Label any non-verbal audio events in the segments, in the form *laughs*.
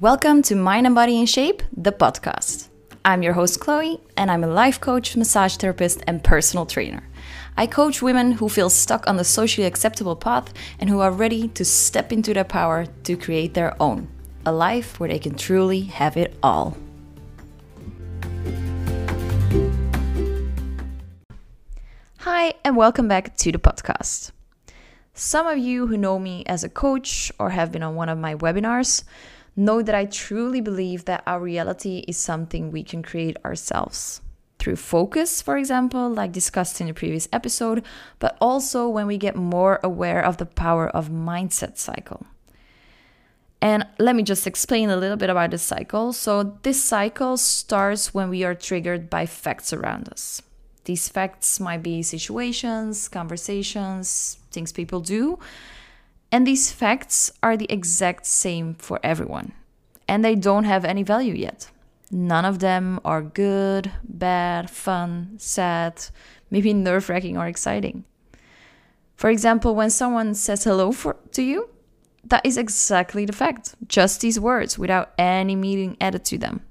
Welcome to Mind and Body in Shape, the podcast. I'm your host, Chloe, and I'm a life coach, massage therapist, and personal trainer. I coach women who feel stuck on the socially acceptable path and who are ready to step into their power to create their own a life where they can truly have it all. Hi, and welcome back to the podcast. Some of you who know me as a coach or have been on one of my webinars know that I truly believe that our reality is something we can create ourselves. Through focus, for example, like discussed in the previous episode, but also when we get more aware of the power of mindset cycle. And let me just explain a little bit about this cycle. So, this cycle starts when we are triggered by facts around us. These facts might be situations, conversations, things people do, and these facts are the exact same for everyone. And they don't have any value yet. None of them are good, bad, fun, sad, maybe nerve wracking or exciting. For example, when someone says hello for, to you, that is exactly the fact. Just these words without any meaning added to them.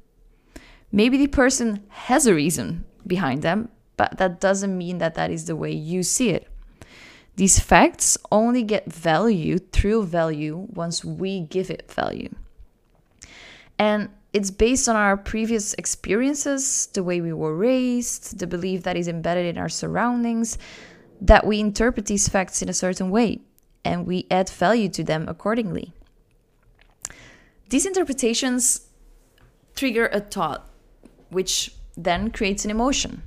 Maybe the person has a reason behind them, but that doesn't mean that that is the way you see it. These facts only get value through value once we give it value. And it's based on our previous experiences, the way we were raised, the belief that is embedded in our surroundings, that we interpret these facts in a certain way and we add value to them accordingly. These interpretations trigger a thought, which then creates an emotion.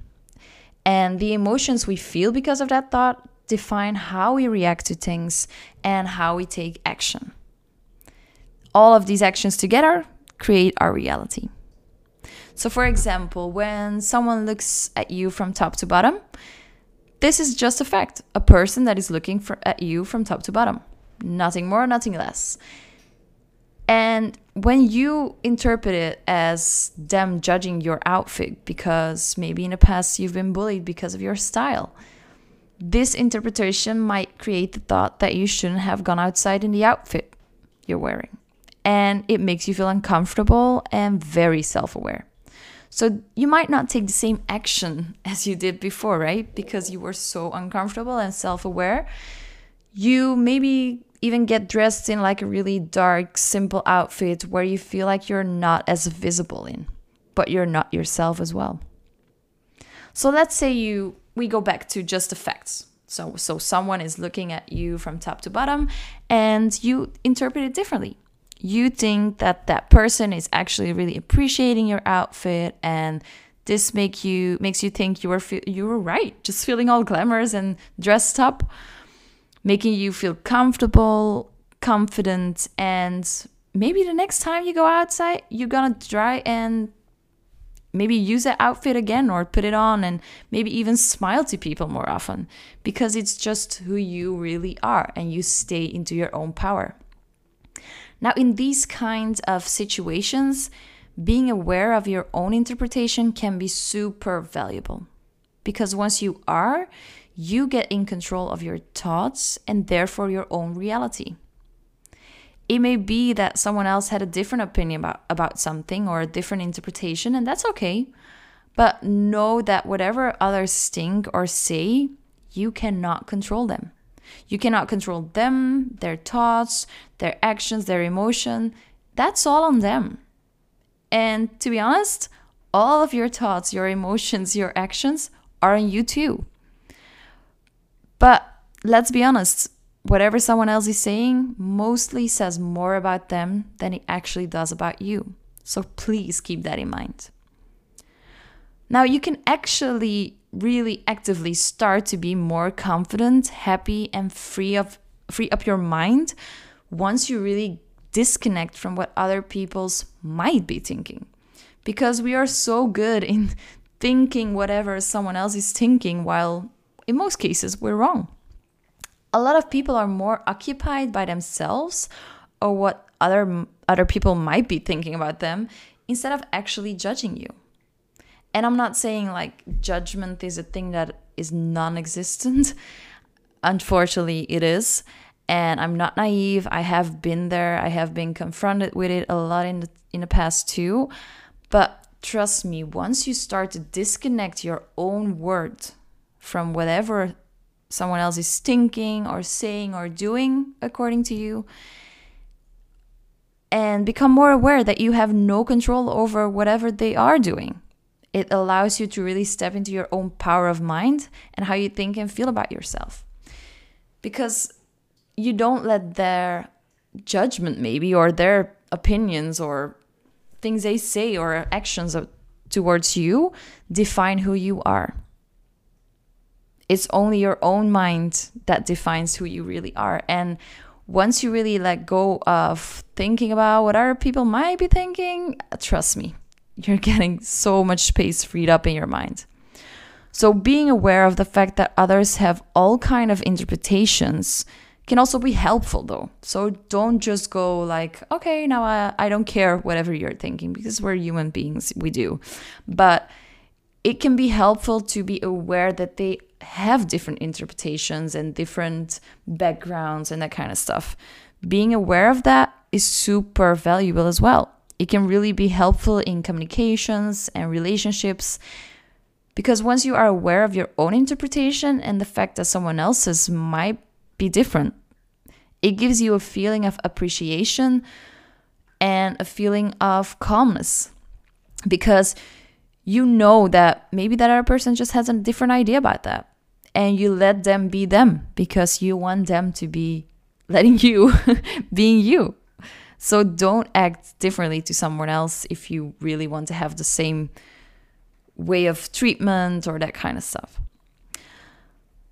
And the emotions we feel because of that thought define how we react to things and how we take action. All of these actions together create our reality. So, for example, when someone looks at you from top to bottom, this is just a fact a person that is looking for, at you from top to bottom. Nothing more, nothing less. And when you interpret it as them judging your outfit because maybe in the past you've been bullied because of your style, this interpretation might create the thought that you shouldn't have gone outside in the outfit you're wearing. And it makes you feel uncomfortable and very self aware. So you might not take the same action *laughs* as you did before, right? Because you were so uncomfortable and self aware. You maybe even get dressed in like a really dark, simple outfit where you feel like you're not as visible in, but you're not yourself as well. So let's say you we go back to just the facts. So, so someone is looking at you from top to bottom and you interpret it differently. You think that that person is actually really appreciating your outfit and this make you makes you think you were you were right, just feeling all glamorous and dressed up, making you feel comfortable, confident and maybe the next time you go outside, you're going to try and maybe use that outfit again or put it on and maybe even smile to people more often because it's just who you really are and you stay into your own power. Now, in these kinds of situations, being aware of your own interpretation can be super valuable because once you are, you get in control of your thoughts and therefore your own reality. It may be that someone else had a different opinion about, about something or a different interpretation, and that's okay. But know that whatever others think or say, you cannot control them. You cannot control them, their thoughts, their actions, their emotion. That's all on them. And to be honest, all of your thoughts, your emotions, your actions are on you too. But let's be honest, whatever someone else is saying mostly says more about them than it actually does about you. So please keep that in mind. Now, you can actually really actively start to be more confident, happy, and free of free up your mind once you really disconnect from what other people's might be thinking. Because we are so good in *laughs* thinking whatever someone else is thinking while in most cases we're wrong a lot of people are more occupied by themselves or what other other people might be thinking about them instead of actually judging you. And I'm not saying like judgment is a thing that is non-existent. *laughs* Unfortunately, it is. And I'm not naive. I have been there. I have been confronted with it a lot in the, in the past too. But trust me, once you start to disconnect your own word from whatever someone else is thinking or saying or doing according to you, and become more aware that you have no control over whatever they are doing. It allows you to really step into your own power of mind and how you think and feel about yourself. Because you don't let their judgment, maybe, or their opinions or things they say or actions towards you define who you are. It's only your own mind that defines who you really are. And once you really let go of thinking about what other people might be thinking, trust me, you're *laughs* getting so much space freed up in your mind. So being aware of the fact that others have all kind of interpretations can also be helpful though. So don't just go like, okay, now I, I don't care whatever you're thinking because we're human beings, we do. But it can be helpful to be aware that they have different interpretations and different backgrounds and that kind of stuff. Being aware of that is super valuable as well. It can really be helpful in communications and relationships because once you are aware of your own interpretation and the fact that someone else's might be different, it gives you a feeling of appreciation and a feeling of calmness because you know that maybe that other person just has a different idea about that. And you let them be them because you want them to be letting you *laughs* being you. So don't act differently to someone else if you really want to have the same way of treatment or that kind of stuff.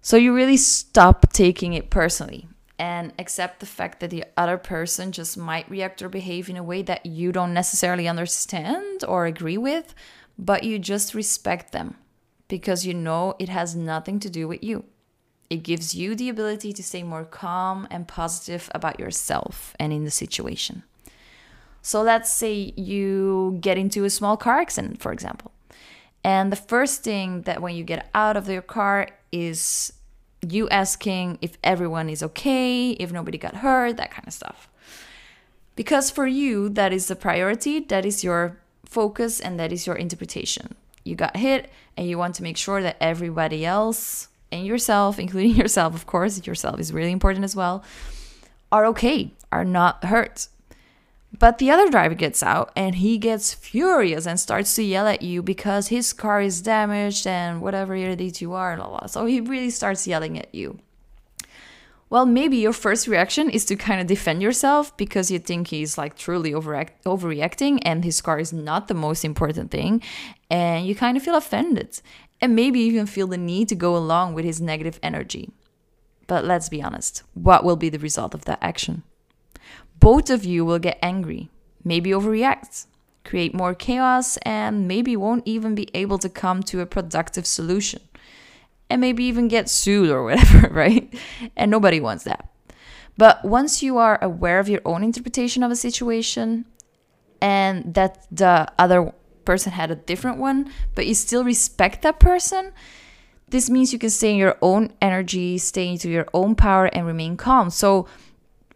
So you really stop taking it personally and accept the fact that the other person just might react or behave in a way that you don't necessarily understand or agree with but you just respect them because you know it has nothing to do with you. It gives you the ability to stay more calm and positive about yourself and in the situation. So let's say you get into a small car accident, for example. And the first thing that when you get out of your car is you asking if everyone is okay, if nobody got hurt, that kind of stuff. Because for you, that is the priority, that is your focus and that is your interpretation. You got hit and you want to make sure that everybody else and yourself, *laughs* including yourself, of course, yourself is really important as well, are okay, are not hurt. But the other driver gets out and he gets furious and starts to yell at you because his car is damaged and whatever idiot you are, and blah, blah. So he really starts yelling at you well, maybe your first reaction is to kind of defend yourself because you think he's like truly overact- overreacting and his car is not the most important thing. And you kind of feel offended and maybe even feel the need to go along with his negative energy. But let's be honest, what will be the result of that action? Both of you will get angry, maybe overreact, create more chaos, and maybe won't even be able to come to a productive solution and maybe even get sued or whatever, *laughs* right? And nobody wants that. But once you are aware of your own interpretation of a situation and that the other person had a different one, but you still respect that person, this means you can stay in your own energy, stay into your own power, and remain calm. So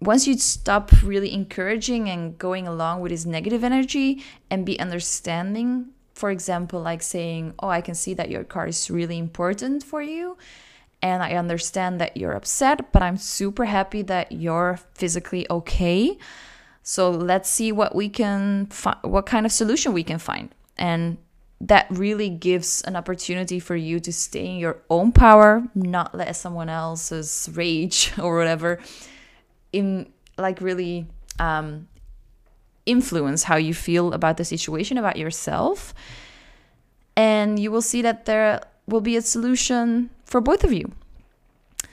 once you stop really encouraging and going along with his negative energy and be understanding for example, like saying, Oh, I can see that your car is really important for you. And I understand that you're upset, but I'm super happy that you're physically okay. So let's see what we can fi- what kind of solution we can find. And that really gives an opportunity for you to stay in your own power, not let someone else's rage *laughs* or whatever in like really um, influence how you feel about the situation, about yourself. And you will see that there will be a solution for both of you.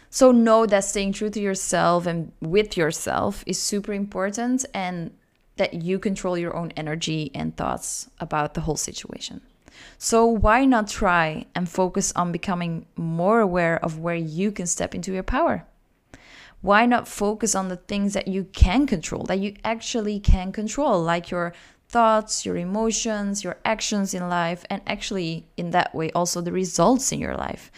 So know that staying true to yourself and with yourself is super important and that you control your own energy and thoughts about the whole situation. So why not try and focus on becoming more aware of where you can step into your power? Why not focus on the things that you can control, that you actually can control, like your thoughts, your emotions, your actions in life, and actually, in that way, also the results in your life.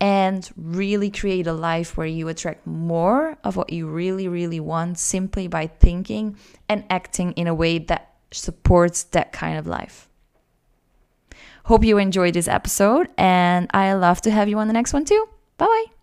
and really create a life where you attract more of what you really, really want simply by thinking and acting in a way that supports that kind of life. Hope you enjoyed this episode, and I love to have you on the next one too. Bye bye.